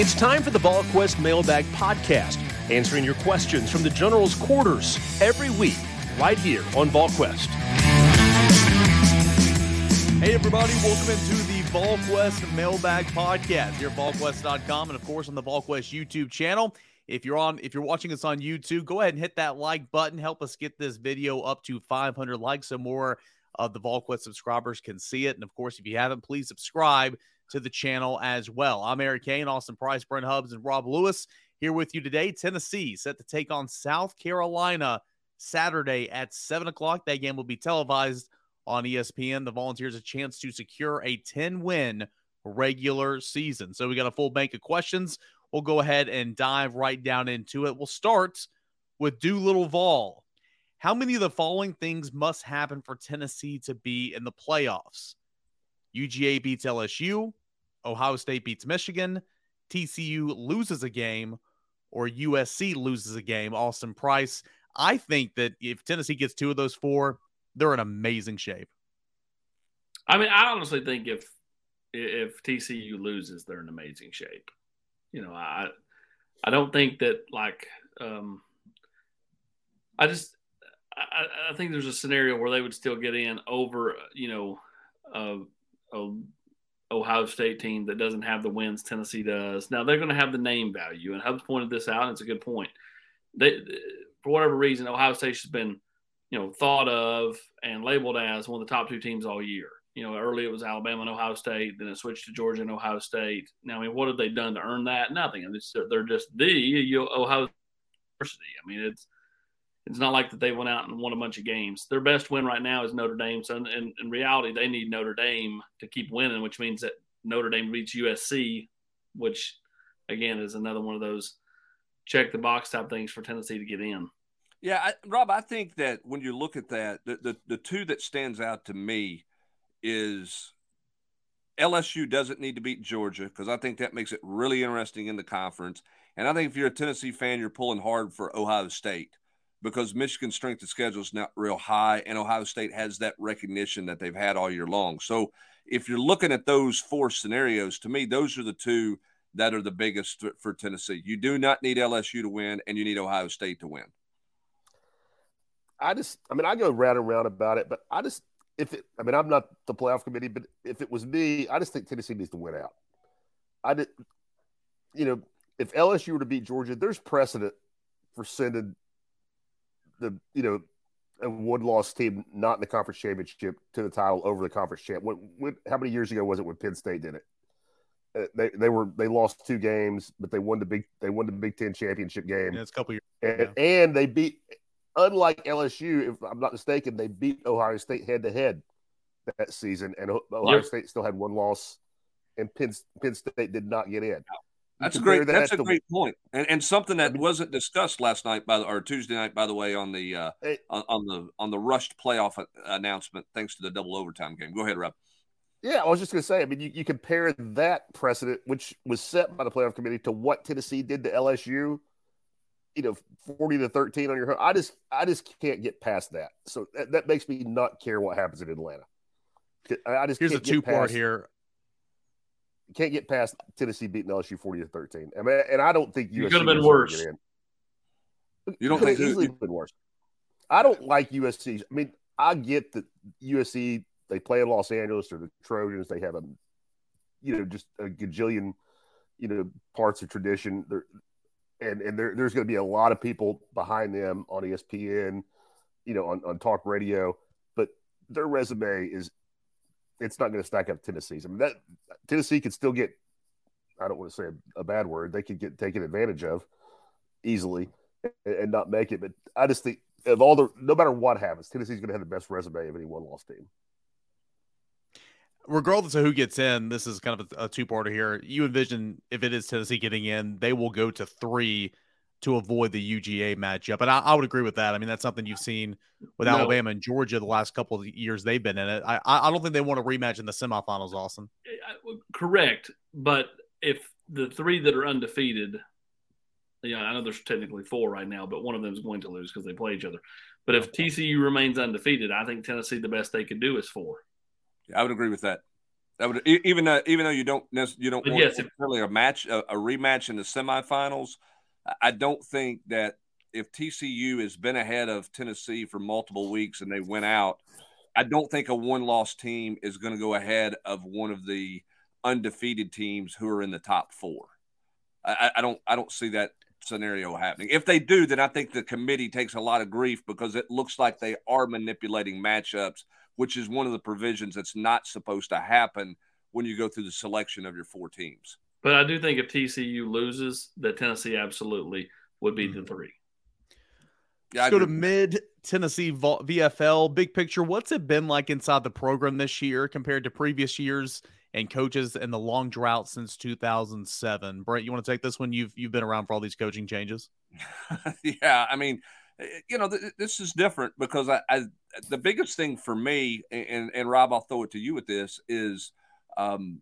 It's time for the VolQuest Mailbag Podcast, answering your questions from the General's quarters every week, right here on VolQuest. Hey, everybody, welcome into the VolQuest Mailbag Podcast here at VolQuest.com and, of course, on the VolQuest YouTube channel. If you're on, if you're watching us on YouTube, go ahead and hit that like button. Help us get this video up to 500 likes so more of the VolQuest subscribers can see it. And of course, if you haven't, please subscribe to the channel as well. I'm Eric Kane, Austin Price, Brent Hubbs, and Rob Lewis here with you today. Tennessee set to take on South Carolina Saturday at 7 o'clock. That game will be televised on ESPN. The Volunteers a chance to secure a 10 win regular season. So we got a full bank of questions. We'll go ahead and dive right down into it. We'll start with Doolittle Vol. How many of the following things must happen for Tennessee to be in the playoffs? UGA beats LSU, Ohio State beats Michigan, TCU loses a game, or USC loses a game. Austin Price. I think that if Tennessee gets two of those four, they're in amazing shape. I mean, I honestly think if if TCU loses, they're in amazing shape. You know, I I don't think that like um, I just I, I think there's a scenario where they would still get in over you know a, a Ohio State team that doesn't have the wins Tennessee does. Now they're going to have the name value, and Hubs pointed this out, and it's a good point. They, for whatever reason, Ohio State has been, you know, thought of and labeled as one of the top two teams all year. You know, early it was Alabama and Ohio State, then it switched to Georgia and Ohio State. Now, I mean, what have they done to earn that? Nothing. I mean, they're just the Ohio University. I mean, it's it's not like that they went out and won a bunch of games. Their best win right now is Notre Dame. So in, in, in, reality, they need Notre Dame to keep winning, which means that Notre Dame beats USC, which again is another one of those check the box type things for Tennessee to get in. Yeah, I, Rob, I think that when you look at that, the, the the two that stands out to me is LSU doesn't need to beat Georgia because I think that makes it really interesting in the conference. And I think if you're a Tennessee fan, you're pulling hard for Ohio State because Michigan's strength of schedule is not real high, and Ohio State has that recognition that they've had all year long. So if you're looking at those four scenarios, to me, those are the two that are the biggest for Tennessee. You do not need LSU to win, and you need Ohio State to win. I just, I mean, I go round and round about it, but I just, if it, I mean, I'm not the playoff committee, but if it was me, I just think Tennessee needs to win out. I did, you know, if LSU were to beat Georgia, there's precedent for sending the you know a one loss team not in the conference championship to the title over the conference champ. What, what, how many years ago was it when Penn State did it? Uh, they they were they lost two games, but they won the big they won the Big Ten championship game. Yeah, it's a couple years. And, yeah. and they beat, unlike LSU, if I'm not mistaken, they beat Ohio State head to head that season, and Ohio yep. State still had one loss, and Penn Penn State did not get in. That's a great. That that's a the, great point, and and something that I mean, wasn't discussed last night by the, or Tuesday night, by the way, on the uh, hey, on, on, the on the rushed playoff announcement, thanks to the double overtime game. Go ahead, Rob. Yeah, I was just going to say. I mean, you, you compare that precedent, which was set by the playoff committee, to what Tennessee did to LSU. You know, forty to thirteen on your. Home. I just I just can't get past that. So that, that makes me not care what happens in Atlanta. I just here's a two part here can't get past Tennessee beating LSU forty to thirteen. I mean, and I don't think USC could have been worse. You don't think easily you, been worse. I don't like USC. I mean, I get that USC they play in Los Angeles or the Trojans. They have a, you know, just a gajillion, you know, parts of tradition. They're, and and there, there's going to be a lot of people behind them on ESPN, you know, on, on talk radio. But their resume is it's not going to stack up Tennessee's. I mean, that Tennessee could still get, I don't want to say a, a, bad word, they could get taken advantage of easily. and, and not make it. But I just think of all the no matter what happens, Tennessee's going to have the best resume of any one loss team. Regardless of who gets in, this is kind of a, a two-parter here. You envision if it is Tennessee getting in, they will go to three to avoid the UGA matchup. And I, I, would agree with that. I mean, that's something you've seen with no. Alabama and Georgia the last couple of years they've been in it. I, I don't think they want a rematch in the semifinals, Austin. Correct. But if the three that are undefeated, yeah, I know there's technically four right now, but one of them is going to lose because they play each other. But if TCU remains undefeated, I think Tennessee the best they could do is four. Yeah, I would agree with that. That would even uh, even though you don't you don't but want yes, necessarily a match a, a rematch in the semifinals – I don't think that if TCU has been ahead of Tennessee for multiple weeks and they went out, I don't think a one loss team is going to go ahead of one of the undefeated teams who are in the top four. I, I, don't I don't see that scenario happening. If they do, then I think the committee takes a lot of grief because it looks like they are manipulating matchups, which is one of the provisions that's not supposed to happen when you go through the selection of your four teams. But I do think if TCU loses, that Tennessee absolutely would be mm-hmm. the three. Yeah, Let's go to mid Tennessee VFL. Big picture, what's it been like inside the program this year compared to previous years and coaches and the long drought since 2007? Brent, you want to take this one? You've you've been around for all these coaching changes. yeah, I mean, you know, th- this is different because I, I, the biggest thing for me, and and Rob, I'll throw it to you with this is. Um,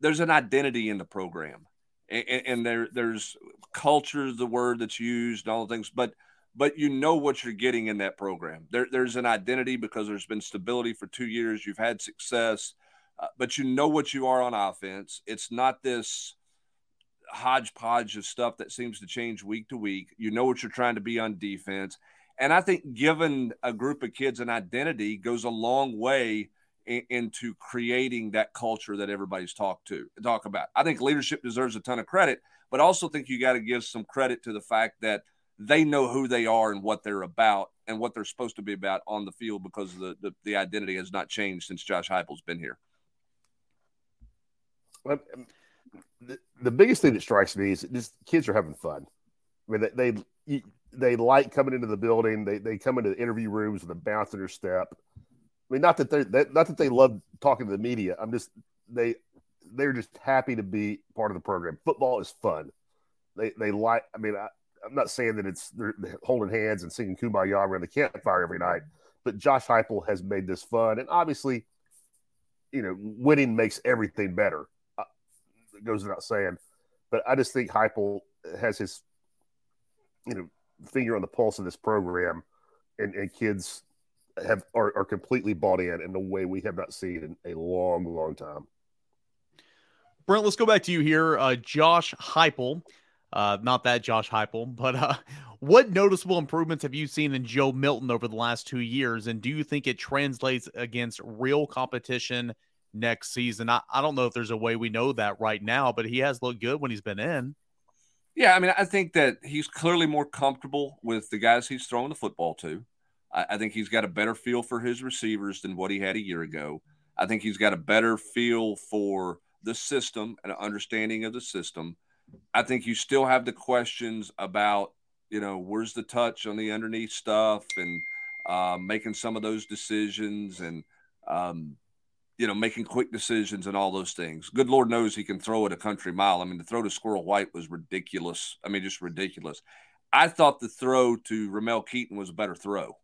there's an identity in the program, and, and there there's culture is the word that's used, and all the things, but but you know what you're getting in that program. There, there's an identity because there's been stability for two years. You've had success, uh, but you know what you are on offense. It's not this hodgepodge of stuff that seems to change week to week. You know what you're trying to be on defense. And I think giving a group of kids an identity goes a long way into creating that culture that everybody's talked to talk about. I think leadership deserves a ton of credit, but also think you got to give some credit to the fact that they know who they are and what they're about and what they're supposed to be about on the field because the, the, the identity has not changed since Josh Heupel's been here. Well, um, the, the biggest thing that strikes me is just kids are having fun. I mean, they, they, they like coming into the building. They, they come into the interview rooms with a bounce in their step I mean, not that they not that they love talking to the media. I'm just they they're just happy to be part of the program. Football is fun. They they like. I mean, I, am not saying that it's they're holding hands and singing "Kumbaya" around the campfire every night, but Josh Heupel has made this fun, and obviously, you know, winning makes everything better. Uh, it goes without saying, but I just think Heupel has his, you know, finger on the pulse of this program, and, and kids have are, are completely bought in in a way we have not seen in a long, long time. Brent, let's go back to you here. Uh, Josh Heupel, uh, not that Josh Heupel, but uh, what noticeable improvements have you seen in Joe Milton over the last two years? And do you think it translates against real competition next season? I, I don't know if there's a way we know that right now, but he has looked good when he's been in. Yeah, I mean, I think that he's clearly more comfortable with the guys he's throwing the football to. I, I think he's got a better feel for his receivers than what he had a year ago. I think he's got a better feel for the system and an understanding of the system. I think you still have the questions about, you know, where's the touch on the underneath stuff and uh, making some of those decisions and, um, you know, making quick decisions and all those things. Good Lord knows he can throw it a country mile. I mean, the throw to Squirrel White was ridiculous. I mean, just ridiculous. I thought the throw to Ramel Keyton was a better throw.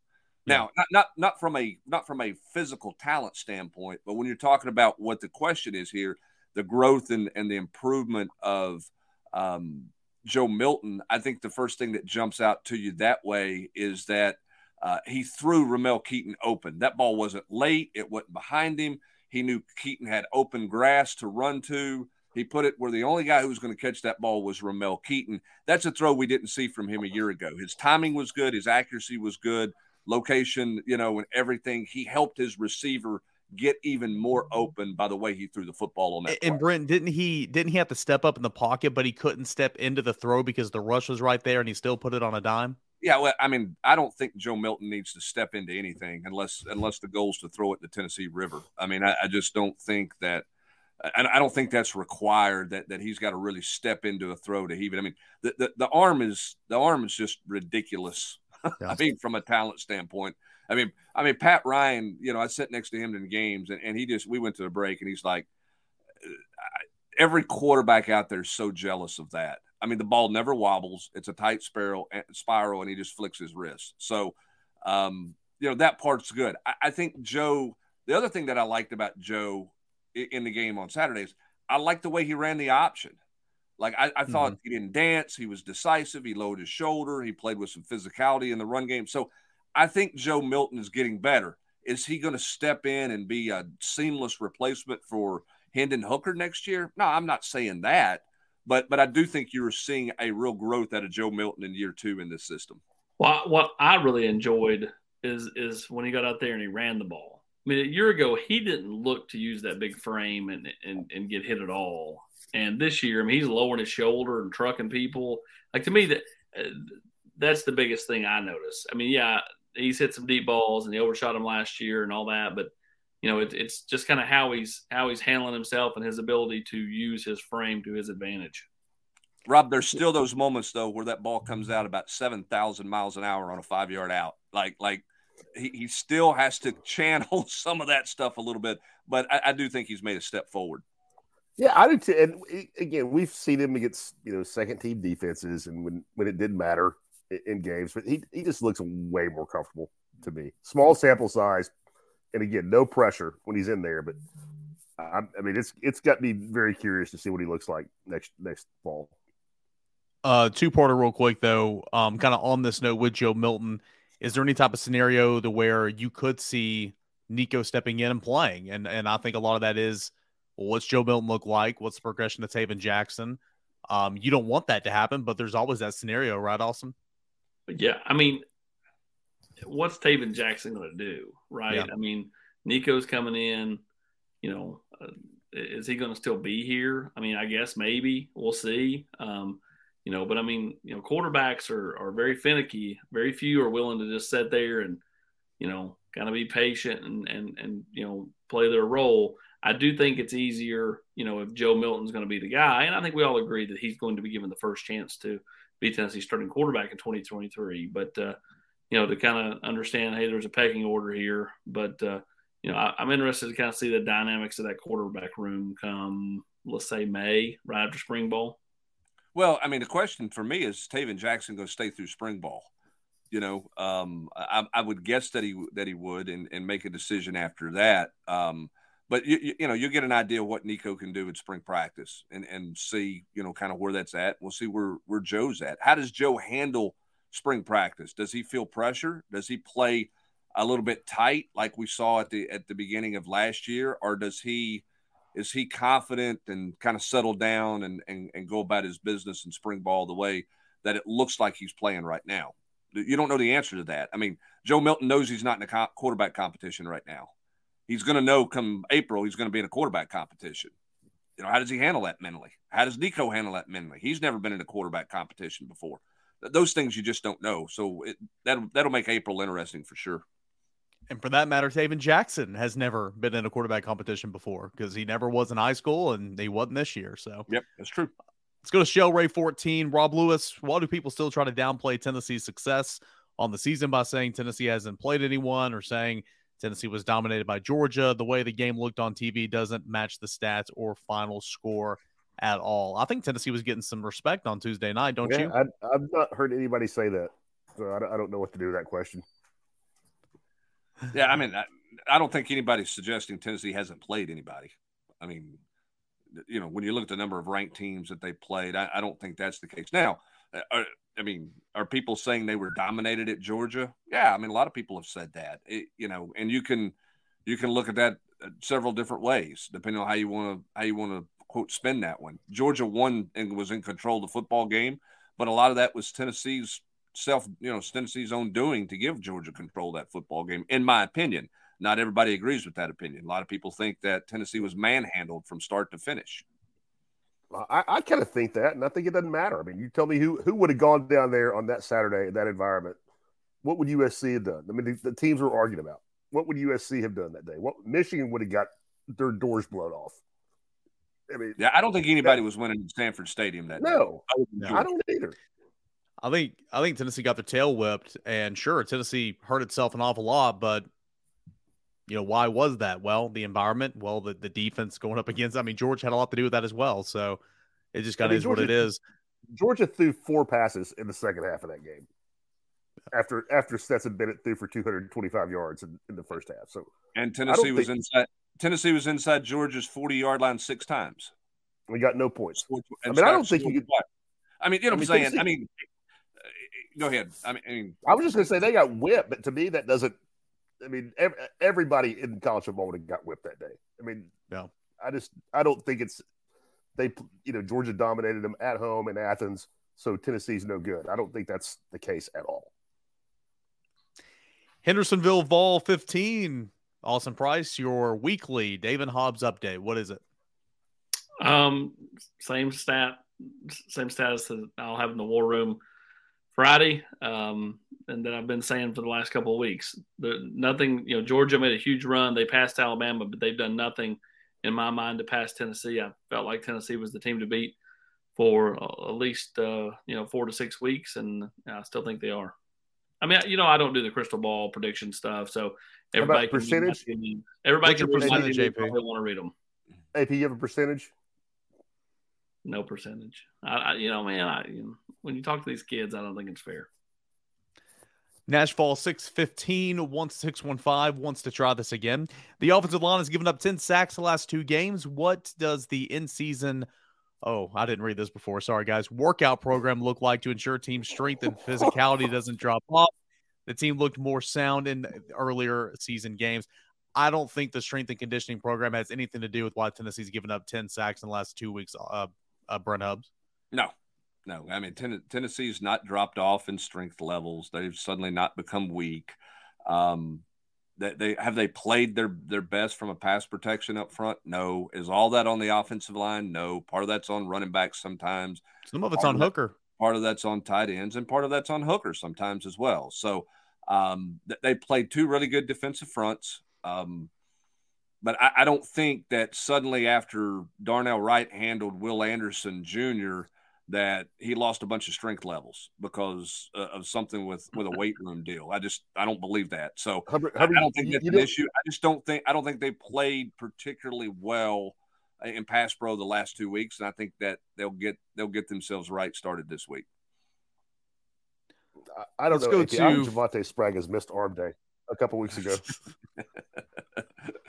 Now, not, not not from a not from a physical talent standpoint, but when you're talking about what the question is here, the growth and, and the improvement of um, Joe Milton, I think the first thing that jumps out to you that way is that uh, he threw Ramel Keyton open. That ball wasn't late; it wasn't behind him. He knew Keyton had open grass to run to. He put it where the only guy who was going to catch that ball was Ramel Keyton. That's a throw we didn't see from him a year ago. His timing was good, his accuracy was good location, you know, and everything. He helped his receiver get even more open by the way he threw the football on that. And play. Brent, didn't he didn't he have to step up in the pocket, but he couldn't step into the throw because the rush was right there and he still put it on a dime? Yeah, well, I mean, I don't think Joe Milton needs to step into anything unless unless the goal is to throw it to Tennessee River. I mean, I, I just don't think that and I don't think that's required that that he's got to really step into a throw to even. I mean, the the, the arm is the arm is just ridiculous. Yeah. I mean, from a talent standpoint. I mean, I mean, Pat Ryan. You know, I sat next to him in games, and, and he just we went to the break, and he's like, every quarterback out there is so jealous of that. I mean, the ball never wobbles; it's a tight spiral, eh, spiral, and he just flicks his wrist. So, um, you know, that part's good. I, I think Joe. The other thing that I liked about Joe in the game on Saturdays, I liked the way he ran the option. Like I, I thought mm-hmm. he didn't dance. He was decisive. He lowered his shoulder. He played with some physicality in the run game. So I think Joe Milton is getting better. Is he going to step in and be a seamless replacement for Hendon Hooker next year? No, I'm not saying that, but but I do think you're seeing a real growth out of Joe Milton in year two in this system. Well, what I really enjoyed is is when he got out there and he ran the ball. I mean, a year ago, he didn't look to use that big frame and, and, and get hit at all. And this year, I mean, he's lowering his shoulder and trucking people. Like to me, that uh, that's the biggest thing I notice. I mean, yeah, he's hit some deep balls and he overshot him last year and all that, but you know, it, it's just kind of how he's how he's handling himself and his ability to use his frame to his advantage. Rob, there's still those moments though where that ball comes out about seven thousand miles an hour on a five yard out. Like like he, he still has to channel some of that stuff a little bit, but I, I do think he's made a step forward. Yeah, I do too. And again, we've seen him against you know second team defenses, and when when it didn't matter in, games, but he he just looks way more comfortable to me. Small sample size, and again, no pressure when he's in there. But I, I mean, it's it's got me very curious to see what he looks like next next fall. Uh, two parter real quick though. Um, kind of on this note with Joe Milton is there any type of scenario to where you could see Nico stepping in and playing? And and I think a lot of that is well, what's Joe Milton look like? What's the progression to Tayven Jackson? Um, you don't want that to happen, but there's always that scenario, right, Austin? Yeah, I mean, what's Tayven Jackson going to do, right? Yeah. I mean, Nico's coming in. You know, uh, is he going to still be here? I mean, I guess maybe we'll see. Um, you know, but I mean, you know, quarterbacks are, are very finicky. Very few are willing to just sit there and, you know, kind of be patient and, and, and, you know, play their role. I do think it's easier, you know, if Joe Milton's going to be the guy. And I think we all agree that he's going to be given the first chance to be Tennessee's starting quarterback in 2023. But, uh, you know, to kind of understand, hey, there's a pecking order here. But, uh, you know, I, I'm interested to kind of see the dynamics of that quarterback room come, let's say, May, right after spring ball. Well, I mean, the question for me is Tayven Jackson going to stay through spring ball? You know, um, I, I, would guess that he that he would and, and make a decision after that. Um, but you, you know, you'll get an idea of what Nico can do in spring practice and and see you know kind of where that's at. We'll see where where Joe's at. How does Joe handle spring practice? Does he feel pressure? Does he play a little bit tight like we saw at the at the beginning of last year, or does he? is he confident and kind of settle down and, and, and go about his business in spring ball the way that it looks like he's playing right now? You don't know the answer to that. I mean, Joe Milton knows he's not in a quarterback competition right now. He's going to know come April he's going to be in a quarterback competition. You know, how does he handle that mentally? How does Nico handle that mentally? He's never been in a quarterback competition before. Those things you just don't know. So it, that'll that'll make April interesting for sure. And for that matter, Tayven Jackson has never been in a quarterback competition before because he never was in high school and he wasn't this year. So, yep, that's true. Let's go to Shell Ray 14. Rob Lewis, why do people still try to downplay Tennessee's success on the season by saying Tennessee hasn't played anyone or saying Tennessee was dominated by Georgia? The way the game looked on TV doesn't match the stats or final score at all. I think Tennessee was getting some respect on Tuesday night, don't yeah, you? I, have not heard anybody say that. So I, I don't know what to do with that question yeah, I mean, I, I, don't think anybody's suggesting Tennessee hasn't played anybody. I mean, you know, when you look at the number of ranked teams that they played, I, I don't think that's the case. Now, uh, are, I mean, are people saying they were dominated at Georgia? Yeah, I mean, a lot of people have said that. It, you know, and you can you can look at that uh, several different ways depending on how you want to how you want to quote spin that one. Georgia won and was in control of the football game, but a lot of that was Tennessee's self, you know, Tennessee's own doing to give Georgia control that football game, in my opinion. Not everybody agrees with that opinion. A lot of people think that Tennessee was manhandled from start to finish. I, I kind of think that, and I think it doesn't matter. I mean, you tell me who who would have gone down there on that Saturday in that environment. What would USC have done? I mean, the, the teams were arguing about what would USC have done that day. What Michigan would have got their doors blown off. I mean, Yeah, I don't think anybody was winning in Sanford Stadium that day. no, other than No. Georgia. I don't either. I think I think Tennessee got their tail whipped, and sure, Tennessee hurt itself an awful lot, but you know why was that? Well, the environment, well, the, the defense going up against. I mean, George had a lot to do with that as well, so it just kind of mean, is what it is. Georgia- threw four passes in the second half of that game. After after Stetson Bennett threw for 225 yards in, in the first half. So And Tennessee was think- inside. Tennessee was inside Georgia's 40 yard line six times. we got no points. Scored- I mean, I don't think you could- twice. I mean, you know what I'm saying? I mean, uh, go ahead. I mean, I mean, I was just going to say they got whipped, but to me that doesn't. I mean, ev- everybody in college football would have got whipped that day. I mean, Yeah. I just I don't think it's they you know Georgia dominated them at home in Athens, so Tennessee's no good. I don't think that's the case at all. Hendersonville Vol 15. Austin Price, your weekly David Hicks update. What is it? Um, same stat, same status that I'll have in the war room Friday, um, and that I've been saying for the last couple of weeks. The, nothing, you know, Georgia made a huge run. They passed Alabama, but they've done nothing in my mind to pass Tennessee. I felt like Tennessee was the team to beat for uh, at least uh, you know four to six weeks, and I still think they are. I mean, you know, I don't do the crystal ball prediction stuff, so everybody can percentage? Everybody What's can your read my percentage, JP? if they want to read them. AP, you have a percentage? No percentage. I, I you know, man, I you know, when you talk to these kids, I don't think it's fair. Nashville 615 wants 615 wants to try this again. The offensive line has given up 10 sacks the last two games. What does the in season oh, I didn't read this before. Sorry guys. Workout program look like to ensure team strength and physicality doesn't drop off? The team looked more sound in earlier season games. I don't think the strength and conditioning program has anything to do with why Tennessee's given up 10 sacks in the last two weeks. Uh, uh Brent Hubbs. no, no. I mean, Ten- Tennessee's not dropped off in strength levels. They've suddenly not become weak. Um, they, they have they played their their best from a pass protection up front? No. Is all that on the offensive line? No. Part of that's on running backs sometimes. Some of it's Part on of that- Hooker. part of that's on tight ends, and part of that's on Hooker sometimes as well. So um, th- they played two really good defensive fronts. Um, but I, I don't think that suddenly after Darnell Wright handled Will Anderson Jr. that he lost a bunch of strength levels because uh, of something with with a weight room deal. I just I don't believe that. So Hubbard, I, I don't think that's an don't- issue. I just don't think I don't think they played particularly well in pass pro the last two weeks, and I think that they'll get they'll get themselves right started this week. I- I don't Let's know. go AP, I to- think Javontez Spraggins missed arm day a couple weeks ago.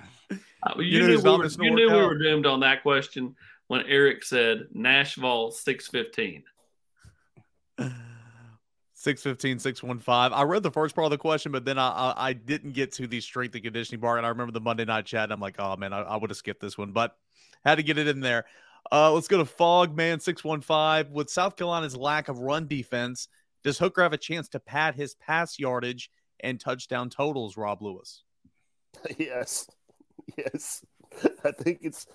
Uh, You You, knew knew, his we were, you knew we were doomed on that question when Eric said Nashville six fifteen. 615 615 i read the first part of the question but then I, I i didn't get to the strength and conditioning part and i remember the monday night chat and i'm like oh man i, I would have skipped this one but had to get it in there. Uh let's go to fog man 615 with south carolina's lack of run defense does hooker have a chance to pad his pass yardage and touchdown totals rob lewis? Yes, yes. I think it's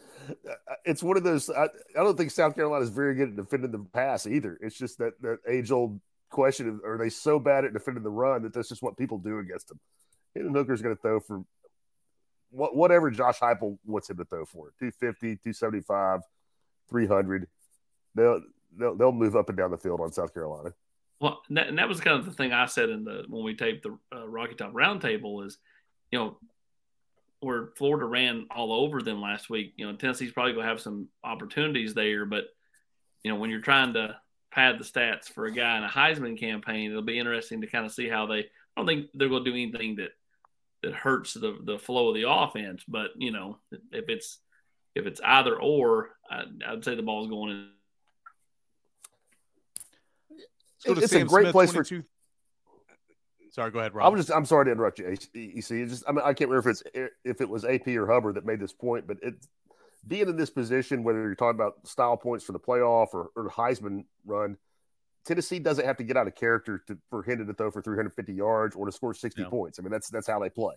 it's one of those. I, I don't think South Carolina is very good at defending the pass either. It's just that that age old question: of, Are they so bad at defending the run that that's just what people do against them? Hendon Hooker's going to throw for what whatever Josh Heupel wants him to throw for 250, 275, 300. They'll they'll they'll move up and down the field on South Carolina. Well, and that, and that was kind of the thing I said in the when we taped the uh, Rocky Top Roundtable is, you know, where Florida ran all over them last week. You know, Tennessee's probably going to have some opportunities there, but you know, when you're trying to pad the stats for a guy in a Heisman campaign, it'll be interesting to kind of see how they. I don't think they're going to do anything that that hurts the the flow of the offense, but you know, if it's if it's either or, I, I'd say the ball's going in. let's go to It's a great Smith, place for 22 sorry go ahead Rob. I rob was just I'm sorry to interrupt you. You see, it's just I mean I can't remember if it's if it was AP or Hubbard that made this point, but it being in this position, whether you're talking about style points for the playoff or, or Heisman run, Tennessee doesn't have to get out of character to, for Hendon to throw for 350 yards or to score 60 Yeah. points. I mean that's that's how they play.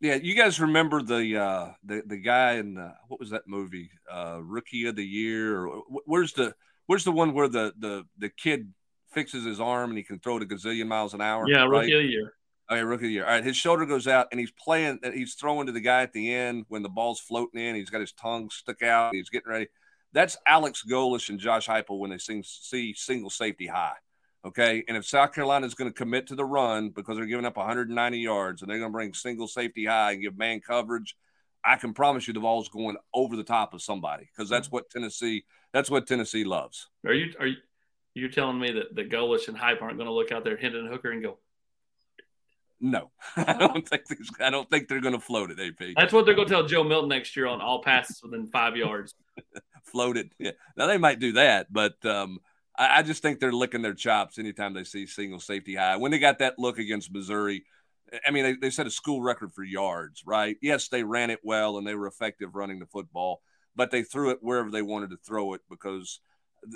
Yeah, you guys remember the uh, the the guy in the, what was that movie? Uh, Rookie of the Year. Or where's the where's the one where the the the kid fixes his arm and he can throw it a gazillion miles an hour? Yeah, right? rookie of the year. Oh, yeah, rookie of the year. All right, his shoulder goes out and he's playing. He's throwing to the guy at the end when the ball's floating in. He's got his tongue stuck out. He's getting ready. That's Alex Golesh and Josh Heupel when they sing, see single safety high. Okay. And if South Carolina is going to commit to the run because they're giving up 190 yards and they're going to bring single safety high and give man coverage, I can promise you the ball's going over the top of somebody because that's hmm. what Tennessee that's what Tennessee loves. Are you are you you telling me that the Golesh and Hype aren't going to look out there, Hendon Hooker, and go? No, I don't think I don't think they're going to float it. AP. That's what they're going to tell Joe Milton next year on all passes within five yards. float it. Yeah. Now they might do that, but um, I, I, just think they're licking their chops anytime they see single safety high. When they got that look against Missouri, I mean, they, they set a school record for yards, right? Yes, they ran it well and they were effective running the football, but they threw it wherever they wanted to throw it because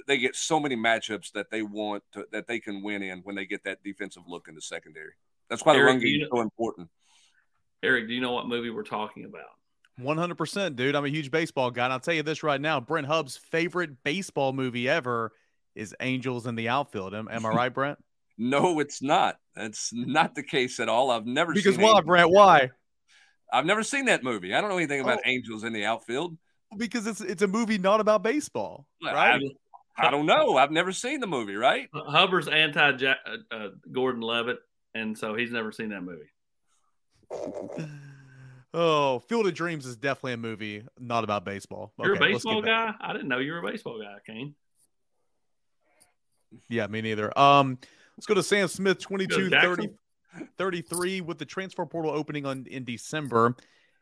they get so many matchups that they want to, that they can win in when they get that defensive look in the secondary. That's why Eric, the run game is so important. Eric, do you know what movie we're talking about? 100%, dude. I'm a huge baseball guy. And I'll tell you this right now Brent Hubb's favorite baseball movie ever is Angels in the Outfield. Am, am I right, Brent? no, it's not. That's not the case at all. I've never because why, Angels. Brent? Why? I've never seen that movie. I don't know anything about oh. Angels in the Outfield. Because it's it's a movie not about baseball, right? I, I don't know. I've never seen the movie. Right? Hubbard's anti uh, uh, Gordon Levitt, and so he's never seen that movie. Oh, Field of Dreams is definitely a movie not about baseball. You're okay, a baseball guy? I didn't know you were a baseball guy, Kane. Yeah, me neither. Um, let's go to Sam Smith, 22 30, 33 with the transfer portal opening on in December.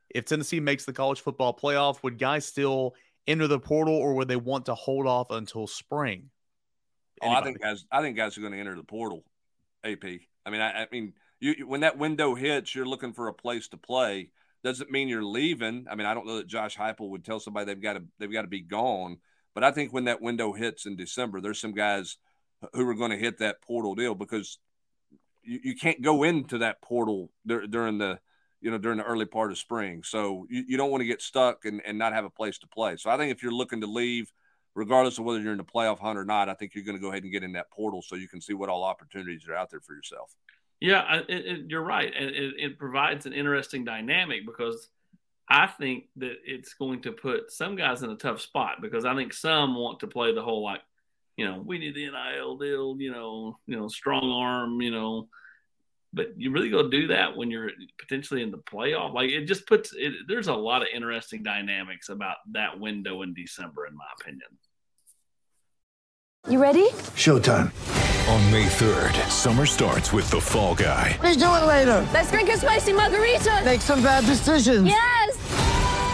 If Tennessee makes the college football playoff, would guys still enter the portal or would they want to hold off until spring? Anybody? Oh, I think guys I think guys are going to enter the portal. AP. I mean, I, I mean, you when that window hits, you're looking for a place to play doesn't mean you're leaving. I mean, I don't know that Josh Heupel would tell somebody they've got to they've got to be gone. But I think when that window hits in December, there's some guys who are going to hit that portal deal because you, you can't go into that portal dur- during the you know during the early part of spring. So you, you don't want to get stuck and, and not have a place to play. So I think if you're looking to leave, regardless of whether you're in the playoff hunt or not, I think you're going to go ahead and get in that portal so you can see what all opportunities are out there for yourself. Yeah, it, it, you're right. It, it provides an interesting dynamic because I think that it's going to put some guys in a tough spot because I think some want to play the whole like, you know, we need the NIL deal, you know, you know, strong arm, you know, but you really go do that when you're potentially in the playoff. Like it just puts it. There's a lot of interesting dynamics about that window in December, in my opinion. You ready? Showtime. On May 3rd, summer starts with The Fall Guy. Let's do it later. Let's drink a spicy margarita. Make some bad decisions. Yes.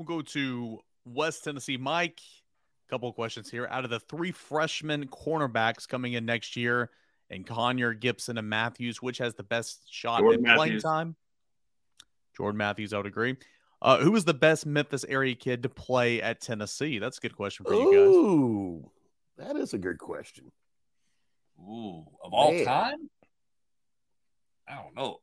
We'll go to West Tennessee. Mike, a couple of questions here. Out of the three freshman cornerbacks coming in next year, and Conyer, Gibson, and Matthews, which has the best shot Jordan at playing time? Jordan Matthews, I would agree. Uh, who was the best Memphis area kid to play at Tennessee? That's a good question for you guys. Ooh, that is a good question. Ooh, of all Man. time? I don't know.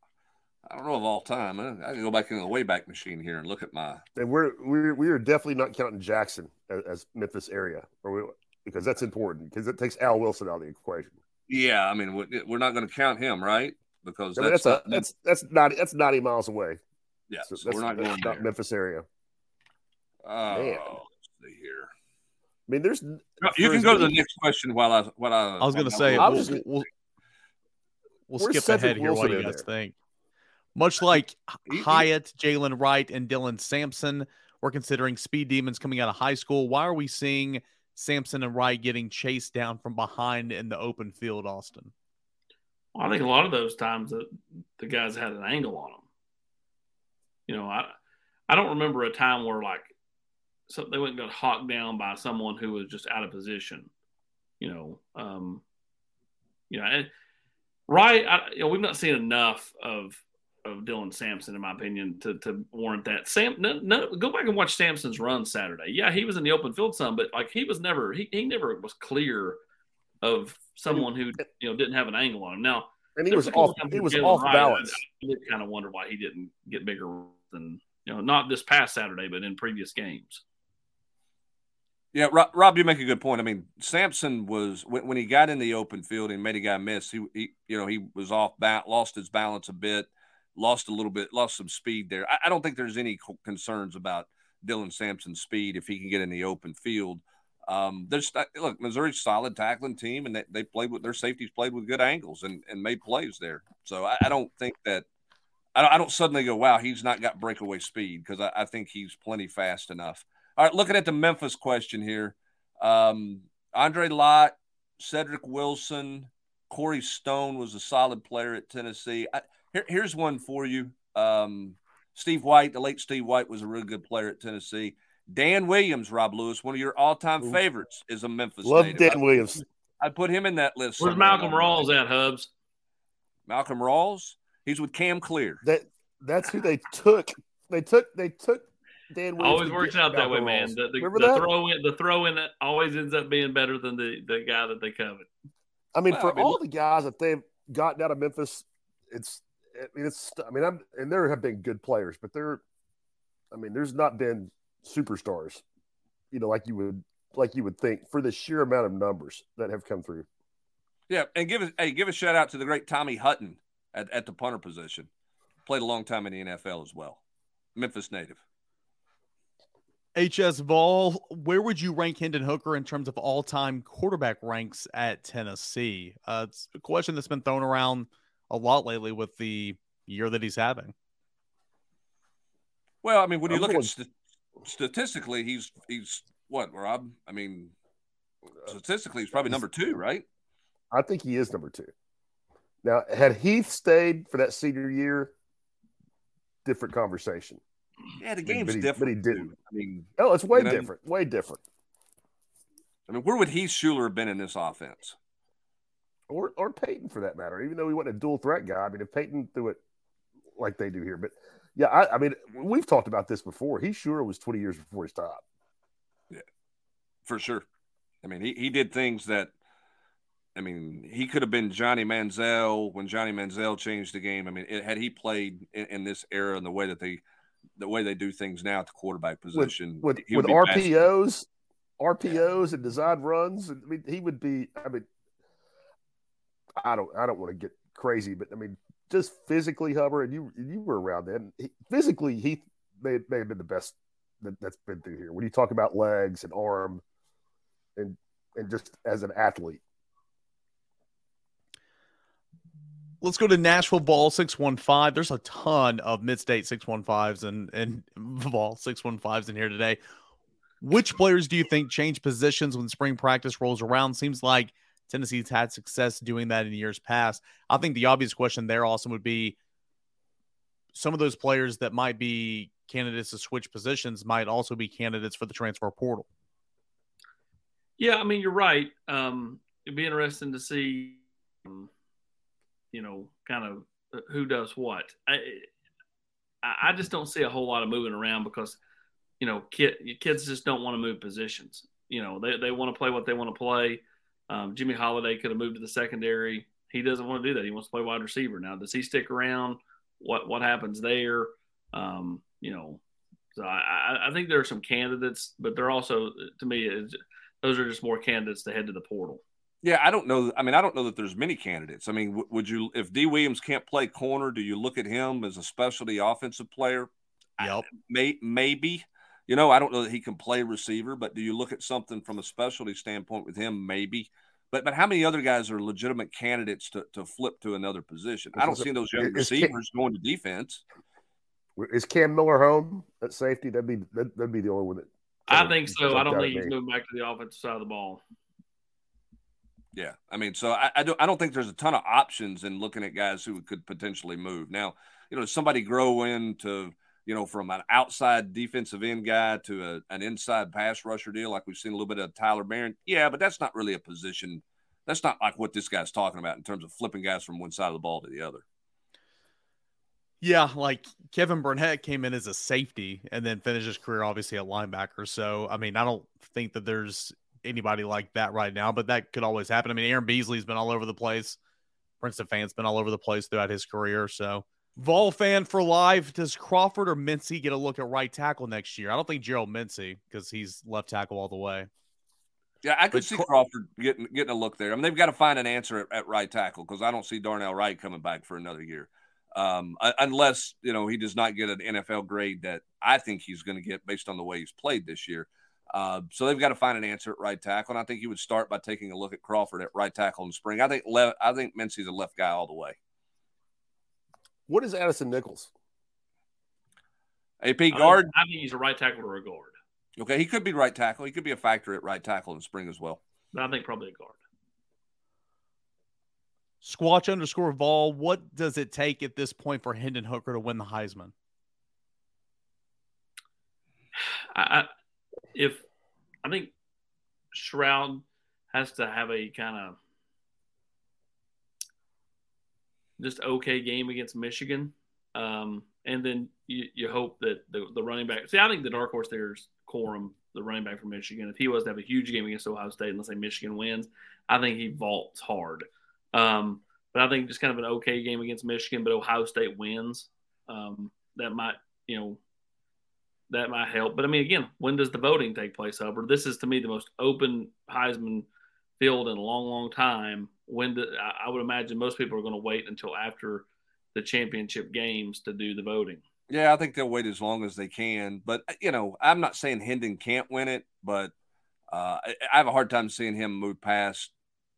I don't know of all time. I, I can go back in the Wayback Machine here and look at my. And we're we're we are definitely not counting Jackson as, as Memphis area, or we, because that's important because it takes Al Wilson out of the equation. Yeah, I mean we're not going to count him, right? Because I mean, that's, that's a, that's that's not that's ninety miles away. Yeah, so, so we're not going not Memphis area. Oh, Man. see here. I mean, there's. No, you can go to the next question while I while I. I was going to say we'll, we'll, we'll, we'll skip ahead here while you guys think. Much like Hyatt, Jaylen Wright, and Dylan Sampson, we're considering speed demons coming out of high school. Why are we seeing Sampson and Wright getting chased down from behind in the open field, Austin? Well, I think a lot of those times that the guys had an angle on them. You know, I I don't remember a time where like so they went and got hawked down by someone who was just out of position. You know, um, you know, and right. I, you know, we've not seen enough of of Dylan Sampson, in my opinion, to, to warrant that. Sam, no, no, go back and watch Sampson's run Saturday. Yeah, he was in the open field some, but like he was never he, he never was clear of someone who you know didn't have an angle on him. Now, and he was off. He was off balance. I, I did kind of wonder why he didn't get bigger than you know, not this past Saturday, but in previous games. Yeah, Rob, Rob, you make a good point. I mean, Sampson was when, when he got in the open field and made a guy miss. He, he you know, he was off, bat, lost his balance a bit, lost a little bit, lost some speed there. I, I don't think there's any concerns about Dylan Sampson's speed if he can get in the open field. Um, there's look, Missouri's solid tackling team, and they, they played with their safeties played with good angles and, and made plays there. So I, I don't think that I don't, I don't, suddenly go, wow, he's not got breakaway speed because I, I, think he's plenty fast enough. All right, looking at the Memphis question here, um, Andre Lott, Cedric Wilson, Corey Stone was a solid player at Tennessee. I, here, here's one for you. Um, Steve White, the late Steve White, was a really good player at Tennessee. Dan Williams, Rob Lewis, one of your all-time favorites, is a Memphis. Love native. Dan Williams. I put him in that list. Where's Malcolm Rawls at, Hubs? Malcolm Rawls. He's with Cam Clear. That that's who they took. They took they took Dan. Williams always works out that way, man. The, the, the throw in the throw in always ends up being better than the the guy that they covered. I mean, well, for I mean, all the guys that they've gotten out of Memphis, it's I mean it's I mean I'm and there have been good players, but there, I mean, there's not been superstars, you know, like you would like you would think for the sheer amount of numbers that have come through. Yeah, and give a hey, give a shout out to the great Tommy Hutton at, at the punter position. Played a long time in the NFL as well. Memphis native. HS Ball, where would you rank Hendon Hooker in terms of all-time quarterback ranks at Tennessee? Uh, it's a question that's been thrown around a lot lately with the year that he's having. Well, I mean, when you I'm look going... at st- statistically, he's he's what Rob? I mean, statistically, he's probably number two, right? I think he is number two. Now, had Heath stayed for that senior year, different conversation. Yeah, the game's but he, different. But he didn't. I mean, oh, it's way different. Know, way different. I mean, where would Heath Shuler have been in this offense? Or or Peyton for that matter, even though he wasn't a dual threat guy. I mean, if Peyton threw it like they do here, but yeah, I, I mean, we've talked about this before. He sure was 20 years before his time. Yeah, for sure. I mean, he, he did things that, I mean, he could have been Johnny Manziel when Johnny Manziel changed the game. I mean, it, had he played in, in, this era and the way that they, the way they do things now at the quarterback position, with, with, with RPOs, RPOs and design runs, I mean, he would be. I mean, I don't, I don't want to get crazy, but I mean, just physically, Hubbard, and you you were around then. He, physically, he may, may have been the best that, that's been through here. When you talk about legs and arm, and and just as an athlete. Let's go to Nashville Ball six one five. There's a ton of mid state six one fives and and Ball six one fives in here today. Which players do you think change positions when spring practice rolls around? Seems like Tennessee's had success doing that in years past. I think the obvious question there also would be some of those players that might be candidates to switch positions might also be candidates for the transfer portal. Yeah, I mean, you're right. Um, it'd be interesting to see, um, you know, kind of uh, who does what. I, I just don't see a whole lot of moving around because, you know, kid, kids just don't want to move positions. You know, they, they want to play what they want to play. Um, Jimmy Holiday could have moved to the secondary. He doesn't want to do that. He wants to play wide receiver. Now, does he stick around? What what happens there? Um, you know, so I, I think there are some candidates, but they're also to me those are just more candidates to head to the portal. Yeah, I don't know. I mean, I don't know that there's many candidates. I mean, w- would you, if Dee Williams can't play corner, do you look at him as a specialty offensive player? Yep. I, may, maybe. You know, I don't know that he can play receiver, but do you look at something from a specialty standpoint with him? Maybe. But but how many other guys are legitimate candidates to, to flip to another position? I don't see those young receivers Cam, going to defense. Is Cam Miller home at safety? That'd be that'd be the only one that. I think so. I don't think he's moving back to the offensive side of the ball. Yeah, I mean, so I, I don't I don't think there's a ton of options in looking at guys who could potentially move. Now, you know, somebody grow into you know from an outside defensive end guy to a, an inside pass rusher deal, like we've seen a little bit of Tyler Baron. Yeah, but that's not really a position. That's not like what this guy's talking about in terms of flipping guys from one side of the ball to the other. Yeah, like Kevin Burnett came in as a safety and then finished his career obviously a linebacker. So, I mean, I don't think that there's anybody like that right now, but that could always happen. I mean, Aaron Beasley's been all over the place. Princeton Fant's been all over the place throughout his career. So, Vol fan for life. Does Crawford or Mincey get a look at right tackle next year? I don't think Gerald Mincey because he's left tackle all the way. Yeah, I could but see Crawford getting getting a look there. I mean, they've got to find an answer at, at right tackle because I don't see Darnell Wright coming back for another year, um, unless you know he does not get an NFL grade that I think he's going to get based on the way he's played this year. Uh, so they've got to find an answer at right tackle, and I think you would start by taking a look at Crawford at right tackle in the spring. I think le- I think Mincey's a left guy all the way. What is Addison Nichols? AP guard. I, I think he's a right tackle or a guard. Okay, he could be right tackle. He could be a factor at right tackle in spring as well. But I think probably a guard. Squatch underscore Vol. What does it take at this point for Hendon Hooker to win the Heisman? I, if I think Stroud has to have a kind of just okay game against Michigan. Um, and then you, you hope that the, the running back. See, I think the dark horse there is Corum, the running back from Michigan. If he was to have a huge game against Ohio State, and let's say Michigan wins, I think he vaults hard. Um, but I think just kind of an okay game against Michigan, but Ohio State wins. Um, that might, you know, that might help. But I mean, again, when does the voting take place, Hubbard? This is to me the most open Heisman field in a long, long time. When do, I would imagine most people are going to wait until after the championship games to do the voting. Yeah, I think they'll wait as long as they can. But you know, I'm not saying Hendon can't win it, but uh, I have a hard time seeing him move past,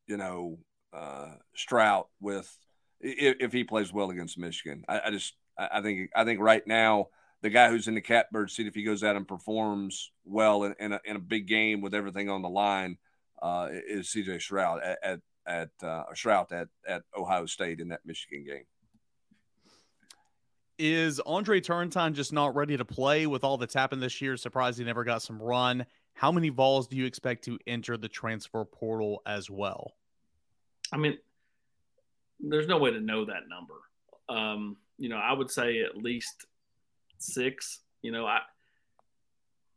you know, uh, Stroud with if, if, he plays well against Michigan. I, I just I think I think right now the guy who's in the catbird seat, if he goes out and performs well in, in, a, in a big game with everything on the line, uh, is CJ Stroud at, at, at uh, Stroud at, at Ohio State in that Michigan game. Is Andre Turrentine just not ready to play with all that's happened this year? Surprised he never got some run. How many balls do you expect to enter the transfer portal as well? I mean, there's no way to know that number. Um, you know, I would say at least six. You know, I,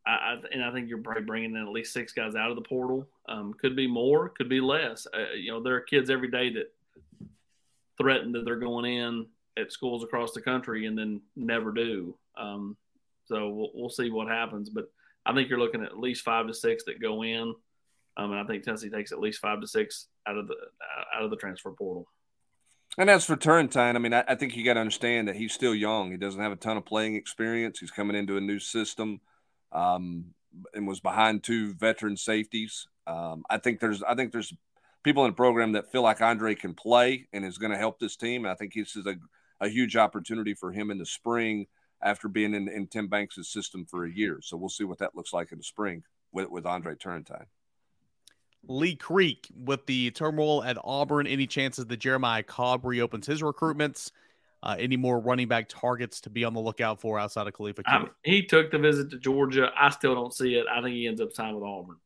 I, and I think you're probably bringing in at least six guys out of the portal. Um, could be more, could be less. Uh, you know, there are kids every day that threaten that they're going in at schools across the country and then never do. Um, so we'll, we'll see what happens. But I think you're looking at at least five to six that go in. Um, and I think Tennessee takes at least five to six out of the out of the transfer portal. And as for Turrentine, I mean, I, I think you got to understand that he's still young. He doesn't have a ton of playing experience. He's coming into a new system, um, and was behind two veteran safeties. Um, I think there's, I think there's people in the program that feel like Andre can play and is going to help this team. And I think this is a, a huge opportunity for him in the spring after being in, in Tim Banks' system for a year. So we'll see what that looks like in the spring with, with Andre Turrentine. Lee Creek with the turmoil at Auburn. Any chances that Jeremiah Cobb reopens his recruitments? Uh, any more running back targets to be on the lookout for outside of Khalifa um, he took the visit to Georgia. I still don't see it. I think he ends up signing with Auburn.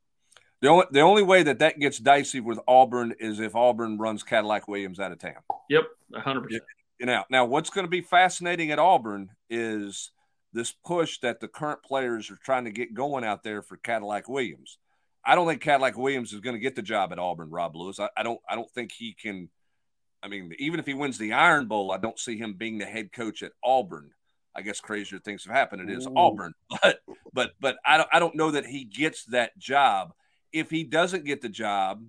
The only, the only way that that gets dicey with Auburn is if Auburn runs Cadillac Williams out of town. Yep, 100%. You know, now what's going to be fascinating at Auburn is this push that the current players are trying to get going out there for Cadillac Williams. I don't think Cadillac Williams is going to get the job at Auburn. Rob Lewis. I, I, don't. I don't think he can. I mean, even if he wins the Iron Bowl, I don't see him being the head coach at Auburn. I guess crazier things have happened. It is Ooh. Auburn, but but but I don't. I don't know that he gets that job. If he doesn't get the job,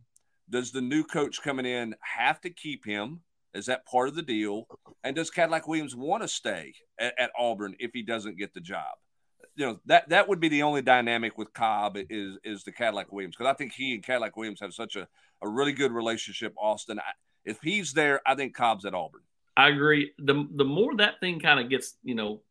does the new coach coming in have to keep him? Is that part of the deal? And does Cadillac Williams want to stay at, at Auburn if he doesn't get the job? you know that that would be the only dynamic with Cobb is is the Cadillac Williams because I think he and Cadillac Williams have such a, a really good relationship. Austin, I, if he's there, I think Cobb's at Auburn. I agree. the The more that thing kind of gets, you know,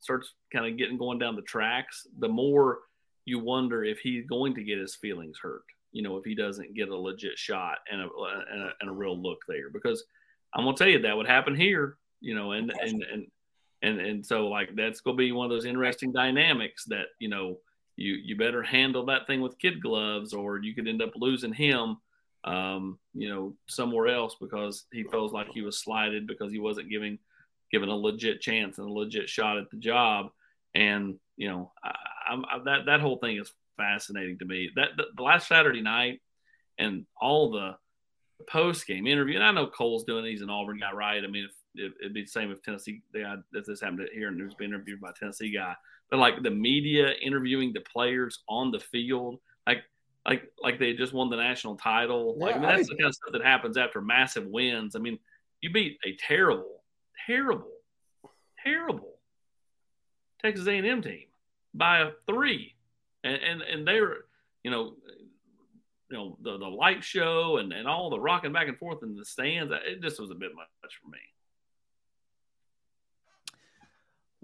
starts kind of getting going down the tracks, the more you wonder if he's going to get his feelings hurt. you know, if he doesn't get a legit shot and a, and a, and a real look there. Because I'm gonna tell you that would happen here, you know, and and and and and so like that's gonna be one of those interesting dynamics that you know you you better handle that thing with kid gloves, or you could end up losing him, um, you know, somewhere else because he feels like he was slighted because he wasn't giving given a legit chance and a legit shot at the job. And you know, I, I, that that whole thing is fascinating to me. That the, the last Saturday night and all the post game interview, and I know Cole's doing these an Auburn guy, right? I mean, if, it, would be the same if Tennessee they had if this happened here and who's been interviewed by a Tennessee guy, but like the media interviewing the players on the field, like like they just won the national title. Yeah, like I mean, that's I, the kind of stuff that happens after massive wins. I mean, you beat a terrible, terrible, terrible Texas A&M team by a three, and and, and they're you know you know the the light show and and all the rocking back and forth in the stands. It just was a bit much for me.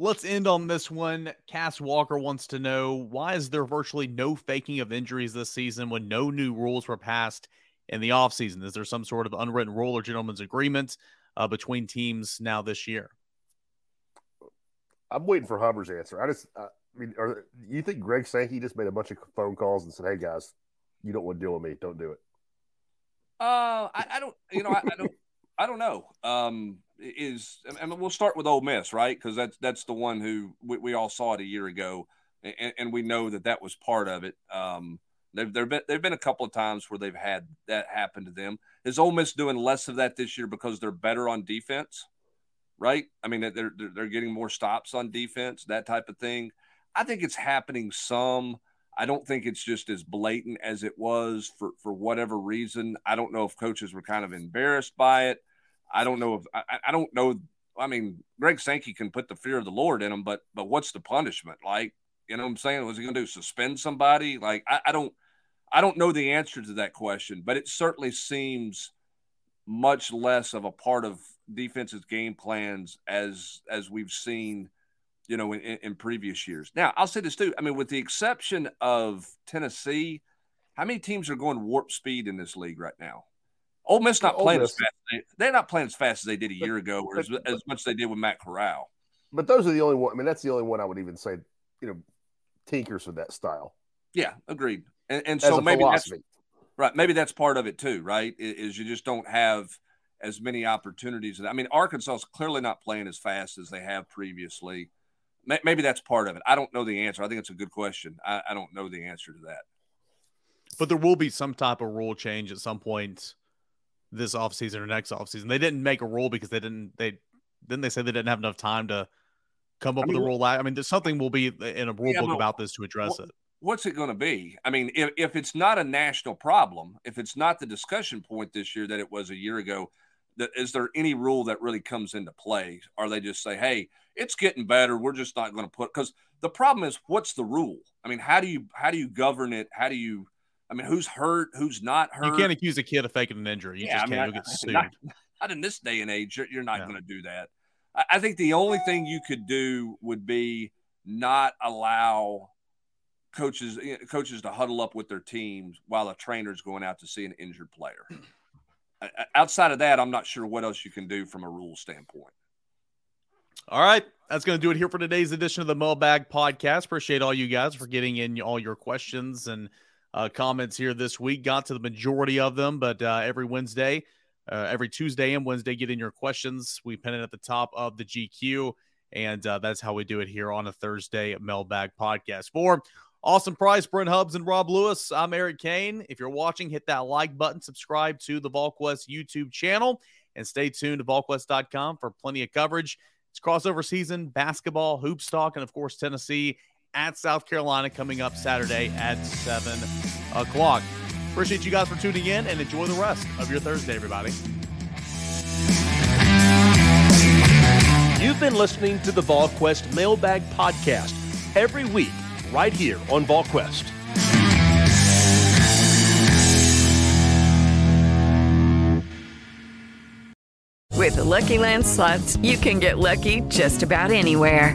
Let's end on this one. Cass Walker wants to know why is there virtually no faking of injuries this season when no new rules were passed in the offseason? Is there some sort of unwritten rule or gentleman's agreement uh, between teams now this year? I'm waiting for Hummer's answer. I just, I mean, are, you think Greg Sankey just made a bunch of phone calls and said, "Hey guys, you don't want to deal with me, don't do it"? Uh, I, I don't, you know, I, I don't, I don't know. Um, is and we'll start with Ole Miss, right? Because that's that's the one who we, we, all saw it a year ago, and, and, we know that that was part of it. Um, they've there been they've been a couple of times where they've had that happen to them. Is Ole Miss doing less of that this year because they're better on defense? Right? I mean, they're they're, they're getting more stops on defense, that type of thing. I think it's happening some. I don't think it's just as blatant as it was for for whatever reason. I don't know if coaches were kind of embarrassed by it. I don't know if I, I don't know. I mean, Greg Sankey can put the fear of the Lord in him, but but what's the punishment? Like, you know what I'm saying? Was he going to do suspend somebody? Like, I, I don't I don't know the answer to that question, but it certainly seems much less of a part of defense's game plans as as we've seen, you know, in, in previous years. Now, I'll say this too. I mean, with the exception of Tennessee, how many teams are going warp speed in this league right now? Ole Miss not playing Miss. as fast. As they, are not playing as fast as they did a year ago, or as, as much as they did with Matt Corral. But those are the only one. I mean, that's the only one I would even say. You know, tinkers with that style. Yeah, agreed. And, and so maybe philosophy. that's right. Maybe that's part of it too, right? Is you just don't have as many opportunities. I mean, Arkansas is clearly not playing as fast as they have previously. Maybe that's part of it. I don't know the answer. I think it's a good question. I, I don't know the answer to that. But there will be some type of rule change at some point this offseason or next offseason. They didn't make a rule because they didn't they didn't they say they didn't have enough time to come up I mean, with a rule. I mean, there's something will be in a rule yeah, book about this to address what, it. What's it going to be? I mean, if, if it's not a national problem, if it's not the discussion point this year that it was a year ago, that is there any rule that really comes into play? Or they just say, hey, it's getting better. We're just not going to put because the problem is what's the rule? I mean, how do you how do you govern it? How do you I mean, who's hurt? Who's not hurt? You can't accuse a kid of faking an injury. You yeah, just I mean, can't. You'll get sued. Not, not, in this day and age. You're, you're not yeah. going to do that. I, I think the only thing you could do would be not allow coaches eh, coaches to huddle up with their teams while a trainer's going out to see an injured player. Outside of that, I'm not sure what else you can do from a rule standpoint. All right. That's going to do it here for today's edition of the Mailbag Podcast. Appreciate all you guys for getting in all your questions and – uh, comments here this week. Got to the majority of them, but uh, every Wednesday, uh, every Tuesday and Wednesday, get in your questions. We pin it at the top of the GQ, and uh, that's how we do it here on a Thursday mailbag podcast. For Austin Price, Brent Hubbs, and Rob Lewis, I'm Eric Kane. If you're watching, hit that like button, subscribe to the VolQuest YouTube channel, and stay tuned to VolQuest.com for plenty of coverage. It's crossover season, basketball, hoop stock, and of course, Tennessee at South Carolina coming up Saturday at 7 o'clock. Appreciate you guys for tuning in and enjoy the rest of your Thursday, everybody. You've been listening to the VolQuest Mailbag Podcast every week, right here on VolQuest. With the Lucky Land slots, you can get lucky just about anywhere.